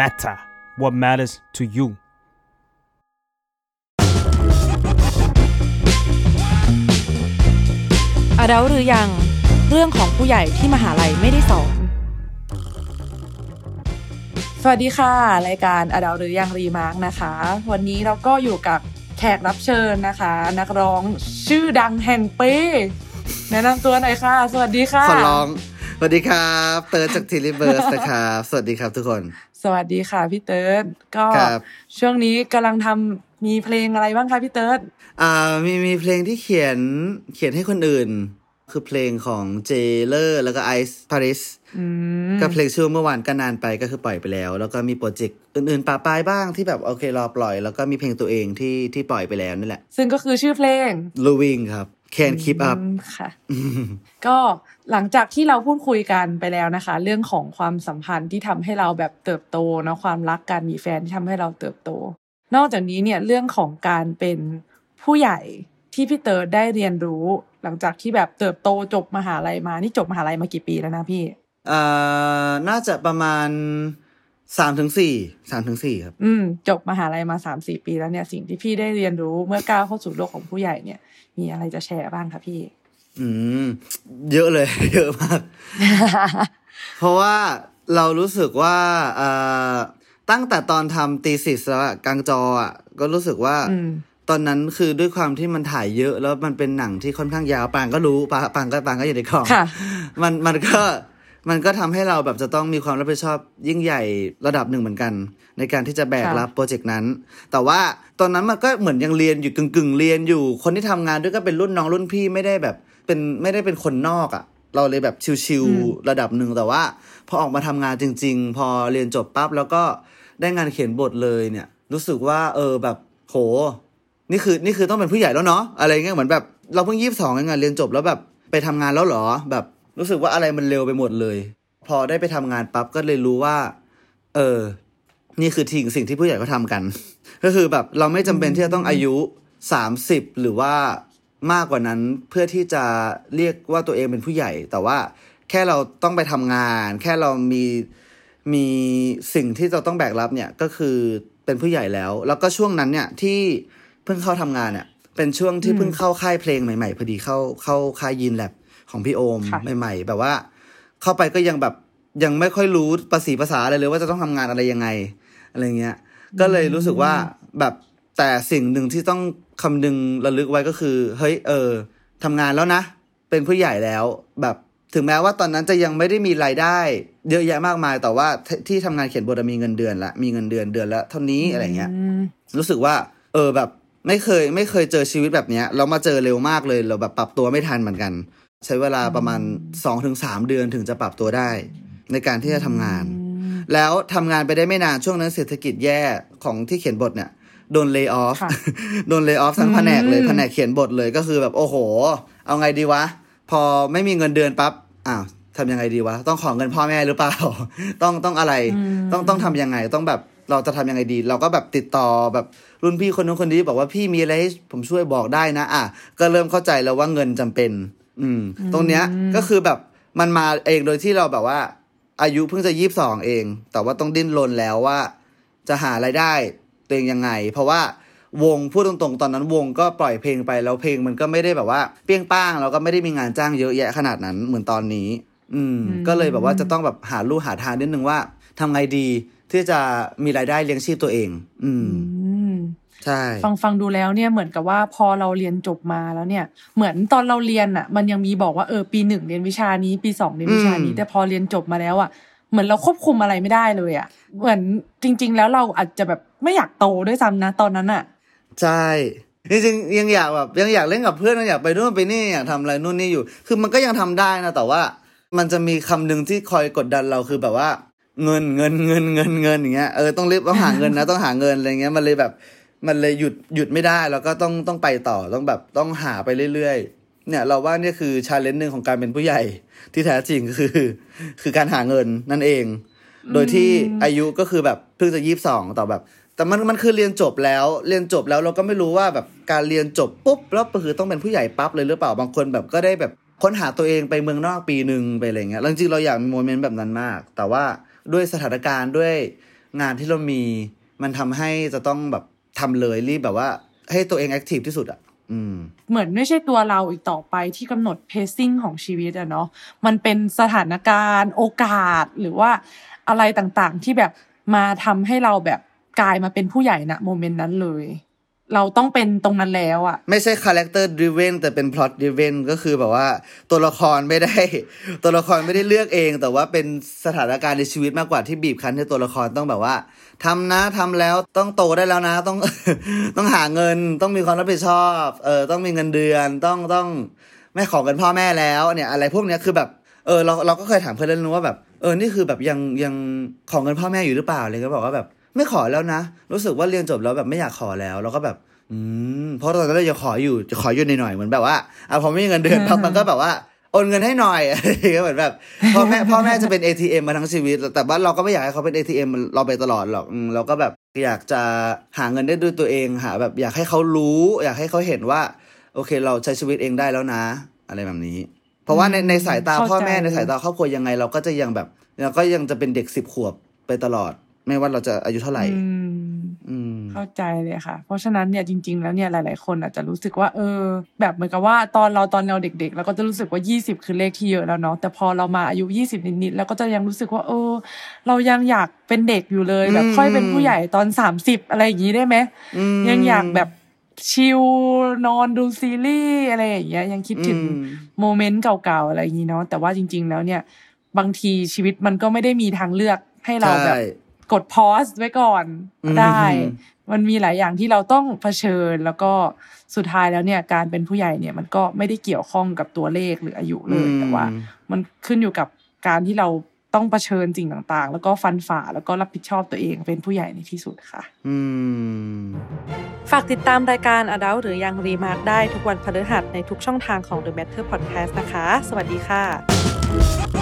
matter what matters to you อดัลหรือยังเรื่องของผู้ใหญ่ที่มหาลัยไม่ได้สอน สวัสดีค่ะ รายการอดัลหรือยังรีมาร์กนะคะ วันนี้เราก็อยู่กับแขกรับเชิญนะคะ นักร้องชื่อดังแห่งปีแนะนำตัวหน่อยค่ะ สวัสดีค่ะ ขอร้อง สวัสดีครับ เติร์ดจาก Tilly Birds นะครับ สวัสดีครับทุกคน สวัสดีค่ะพี่เติร์ดก็ครับช่วงนี้กำลังทำมีเพลงอะไรบ้างคะพี่เติร์ดอ่ามีมีเพลงที่เขียนเขียนให้คนอื่น คือเพลงของเจเลอร์แล้วก็ไอซ์พาริสอืมก็เพลงชื่อเมื่อวานก็นานไปก็คือปล่อยไปแล้ว แล้วก็มี project อื่นๆปะปายบ้างที่แบบโอเครอปล่อย แล้วก็มีเพลงตัวเองที่ที่ปล่อยไปแล้วนี่แหละ ซึ่งก็คือชื่อเพลงลูวิงครับ Can't Keep Up อืมค่ะ ก็หลังจากที่เราพูดคุยกันไปแล้วนะคะ เรื่องของความสัมพันธ์ที่ทำให้เราแบบเติบโตเนาะความรักการมีแฟนที่ทำให้เราเติบโต นอกจากนี้เนี่ยเรื่องของการเป็นผู้ใหญ่ที่พี่เติร์ดได้เรียนรู้ หลังจากที่แบบเติบโตจบมหาลัยมานี่จบมหาลัยมากี่ปีแล้วนะพี่อ่าน่าจะประมาณ สามถึงสี่สามถึงสี่ครับ อืม จบมหาลัยมาสามสี่ปีแล้วเนี่ย สิ่งที่พี่ได้เรียนรู้เมื่อก้าวเข้าสู่โลกของผู้ใหญ่เนี่ย มีอะไรจะแชร์บ้างคะพี่ อืม เยอะเลย เยอะมาก เพราะว่าเรารู้สึกว่าเอ่อตั้งแต่ตอนทำตีสิสแล้วอะกลางจออะก็รู้สึกว่าอืมตอนนั้นคือด้วยความที่มันถ่ายเยอะแล้วมันเป็นหนังที่ค่อนข้างยาวปางก็รู้ปางปางก็ปางก็อยู่ในกล่องค่ะมันมันก็ มันก็ทำให้เราแบบจะต้องมีความรับผิดชอบยิ่งใหญ่ระดับหนึ่งเหมือนกัน ในการที่จะแบกค่ะรับโปรเจกต์นั้น แต่ว่าตอนนั้นมันก็เหมือนยังเรียนอยู่กึ่งกึ่งๆเรียนอยู่ คนที่ทำงานด้วยก็เป็นรุ่นน้องรุ่นพี่ไม่ได้แบบเป็นไม่ได้เป็นคนนอกอะ่ะ เราเลยแบบชิวๆระดับหนึ่งแต่ว่า พอออกมาทำงานจริง ๆ พอเรียนจบปั๊บแล้วก็ได้งานเขียนบทเลยเนี่ย รู้สึกว่า เออแบบโห นี่คือนี่คือต้องเป็นผู้ใหญ่แล้วเนาะอะไรเงี้ยเหมือนแบบเราเพิ่งยี่สิบสองเองอะเรียนจบแล้วแบบไปทำงานแล้วเหรอแบบ รู้สึกว่าอะไรมันเร็วไปหมดเลย พอได้ไปทำงานปั๊บก็เลยรู้ว่า เออ นี่คือทิ้งสิ่งที่ผู้ใหญ่เขาทำกัน ก็คือแบบเราไม่จำเป็นที่จะต้องอายุสามสิบหรือว่ามากกว่านั้นเพื่อที่จะเรียกว่าตัวเองเป็นผู้ใหญ่ แต่ว่าแค่เราต้องไปทำงาน แค่เรามีมีสิ่งที่เราต้องแบกรับเนี่ยก็คือเป็นผู้ใหญ่แล้ว แล้วก็ช่วงนั้นเนี่ยที่เพิ่งเข้าทำงานเนี่ยเป็นช่วงที่เพิ่งเข้าค่ายเพลงใหม่ๆ พอดีเข้าเข้าค่ายยินแลบ ของพี่โอมค่ะใหม่ๆแบบว่า เข้าไปก็ยังแบบยังไม่ค่อยรู้ภาษีภาษาอะไรเลยว่าจะต้องทำงานอะไรยังไงอะไรเงี้ย ก็เลยรู้สึกว่าแบบแต่สิ่งหนึ่งที่ต้องคำนึงระลึกไว้ก็คือ เฮ้ยเออทำงานแล้วนะ เป็นผู้ใหญ่แล้วแบบถึงแม้ว่าตอนนั้นจะยังไม่ได้มีรายได้ เยอะแยะมากมายแต่ว่าที่ที่ทำงานเขียนบทอะมีเงินเดือนละมีเงินเดือนเดือนละเท่านี้อะไรเงี้ยอืมรู้สึกว่า เออแบบไม่เคยไม่เคยเจอชีวิตแบบเนี้ยแล้วมาเจอเร็วมากเลยเราแบบปรับตัวไม่ทันเหมือนกัน ใช้เวลาประมาณสองถึงสามเดือนถึงจะปรับตัวได้ ในการที่จะทำงาน แล้วทำงานไปได้ไม่นานช่วงนั้นเศรษฐกิจแย่ของที่เขียนบทเนี่ยโดนเลิกออฟค่ะโดนเลิกออฟทั้งแผนกเลยอืมแผนกเขียนบทเลยก็คือแบบโอ้โห เอาไงดีวะ พอไม่มีเงินเดือนปั๊บอ้าวทำยังไงดีวะ ต้องขอเงินพ่อแม่หรือเปล่า ต้องต้องอะไร ต้องต้องทำยังไงต้องแบบเราจะทำยังไงดี เราก็แบบติดต่อแบบรุ่นพี่คนนู้นคนนี้บอกว่าพี่มีอะไรให้ผมช่วยบอกได้นะ อะ ก็เริ่มเข้าใจแล้วว่าเงินจำเป็น อืม ตรงเนี้ยก็คือแบบมันมาเองโดยที่เราแบบว่า อายุเพิ่งจะยี่สิบสองเอง แต่ว่าต้องดิ้นรนแล้วว่า จะหารายได้ตัวเองยังไง เพราะว่าวงพูดตรงๆ ตอนนั้นวงก็ปล่อยเพลงไปแล้วเพลงมันก็ไม่ได้แบบว่า เปรี้ยงป้างแล้วก็ไม่ได้มีงานจ้างเยอะแยะขนาดนั้นเหมือนตอนนี้ อืม ก็เลยแบบว่าจะต้องแบบหาลู่หาทางนิดนึงว่าทำไงดีที่จะมีรายได้เลี้ยงชีพตัวเอง อืมอืม ใช่ฟังฟังดูแล้วเนี่ยเหมือนกับว่าพอเราเรียนจบมาแล้วเนี่ย เหมือนตอนเราเรียนอะ มันยังมีบอกว่าเออปีหนึ่งเรียนวิชานี้ ปีสองเรียนวิชานี้ แต่พอเรียนจบมาแล้วอะเหมือนเราควบคุมอะไรไม่ได้เลยอะเหมือนจริง ๆ แล้วเราอาจจะแบบไม่อยากโตด้วยซ้ำนะ ตอนนั้นอะใช่จริงๆยังอยากแบบยังอยากเล่นกับเพื่อนยังอยากไปนู่นไปนี่อยากทำอะไรนู่นนี่อยู่ คือมันก็ยังทำได้นะแต่ว่ามันจะมีคำหนึ่งที่คอยกดดันเราคือแบบว่า เงินเงินเงินเงินเงินอย่างเงี้ยเออต้องรีบต้องหาเงินนะต้องหาเงินอะไรเงี้ยมันเลยแบบ มันเลยหยุดหยุดไม่ได้แล้วก็ต้องต้องไปต่อต้องแบบต้องหาไปเรื่อยๆ เนี่ยเราว่าเนี่ยคือชาเลนจ์หนึ่งของการเป็นผู้ใหญ่ที่แท้จริงคือ คือการหาเงินนั่นเอง โดยที่อายุก็คือแบบเพิ่งจะยี่สิบสองต่อแบบ แต่มันมันคือเรียนจบแล้ว เรียนจบแล้วเราก็ไม่รู้ว่าแบบการเรียนจบปุ๊บแล้วคือต้องเป็นผู้ใหญ่ปั๊บเลยหรือเปล่าบางคนแบบก็ได้แบบค้นหาตัวเองไปเมืองนอกปีหนึ่งไปอะไรเงี้ยแล้วจริงๆเราอยากมี moment แบบนั้นมาก แต่ว่าด้วยสถานการณ์ด้วยงานที่เรามีมันทำให้จะต้องแบบ ทำเลยรีบแบบว่า ให้ตัวเอง active ที่สุดอะอืมเหมือนไม่ใช่ตัวเราอีกต่อไปที่กำหนด pacing ของชีวิตอะเนาะมันเป็นสถานการณ์ โอกาสหรือว่าอะไรต่างๆที่แบบมาทำให้เราแบบกลายมาเป็นผู้ใหญ่ณ moment นั้นเลย เราต้องเป็นตรงนั้นแล้วอะไม่ใช่ character driven แต่เป็น plot driven ก็คือแบบว่าตัวละครไม่ได้ ตัวละครไม่ได้เลือกเอง แต่ว่าเป็นสถานการณ์ในชีวิตมากกว่าที่บีบคั้นให้ตัวละครต้องแบบว่าทำนะทำแล้วต้องโตได้แล้วนะ ต้องต้องหาเงินต้องมีความรับผิดชอบเออต้องมีเงินเดือนต้องต้องไม่ขอเงินพ่อแม่แล้วเนี่ยอะไรพวกเนี้ยคือแบบเออเราเราก็เคยถามเพื่อนเล่นว่าแบบเออนี่คือแบบยังยังขอเงินพ่อแม่อยู่หรือเปล่าเลยก็บอกว่าแบบ ไม่ขอแล้วนะ รู้สึกว่าเรียนจบแล้วแบบไม่อยากขอแล้ว แล้วก็แบบ อืมเพราะตอนนั้นเราจะขออยู่จะขออยู่หน่อยๆเหมือนแบบว่าอะพอไม่มีเงินเดือนปั๊บมันก็แบบว่าโอนเงินให้หน่อยอะไรอย่างเงี้ยเหมือนแบบพ่อแม่พ่อแม่จะเป็น ATM มาทั้งชีวิต แต่ว่าเราก็ไม่อยากให้เขาเป็น ATM เราไปตลอดหรอกอืมเราก็แบบอยากจะหาเงินได้ด้วยตัวเองหาแบบอยากให้เขารู้ อยากให้เขาเห็นว่า โอเค เราใช้ชีวิตเองได้แล้วนะ อะไรแบบนี้ เพราะว่าในในสายตาเข้าใจพ่อแม่ในสายตาครอบครัวยังไง เราก็จะยังแบบเราก็ยังจะเป็นเด็กสิบขวบไปตลอด ไม่ว่าเราจะอายุเท่าไหร่อืมอืมเข้าใจเลยค่ะ เพราะฉะนั้นเนี่ยจริง ๆ แล้วเนี่ยหลาย ๆ คนอาจจะรู้สึกว่า เออ แบบเหมือนกับว่าตอนเราตอนเราเด็ก ๆ เราก็จะรู้สึกว่า 20 คือเลขที่เยอะแล้วเนาะแต่พอเรามาอายุ 20 นิดๆแล้วก็จะยังรู้สึกว่า เออ เรายังอยากเป็นเด็กอยู่เลย แบบอืมค่อยเป็นผู้ใหญ่ตอน 30 อะไรอย่างนี้ได้ไหมอืมยังอยากแบบชิลนอนดูซีรีส์อะไรอย่างเงี้ยยังคิดถึงอืมโมเมนต์เก่าๆอะไรอย่างนี้เนาะแต่ว่าจริง ๆ แล้วเนี่ย บางทีชีวิตมันก็ไม่ได้มีทางเลือกให้เราแบบใช่ กดพอสไว้ก่อนอืมได้ มันมีหลายอย่างที่เราต้องเผชิญ แล้วก็สุดท้ายแล้วเนี่ย การเป็นผู้ใหญ่เนี่ยมันก็ไม่ได้เกี่ยวข้องกับตัวเลขหรืออายุเลยแต่ว่า มันขึ้นอยู่กับการที่เราต้องเผชิญสิ่งต่างๆ แล้วก็ฟันฝ่าแล้วก็รับผิดชอบตัวเองเป็นผู้ใหญ่ในที่สุดค่ะ อืม ฝากติดตามรายการ Adult หรือยังรีมาร์กได้ทุกวันพฤหัสในทุกช่องทางของ The Matter Podcast นะคะ สวัสดีค่ะ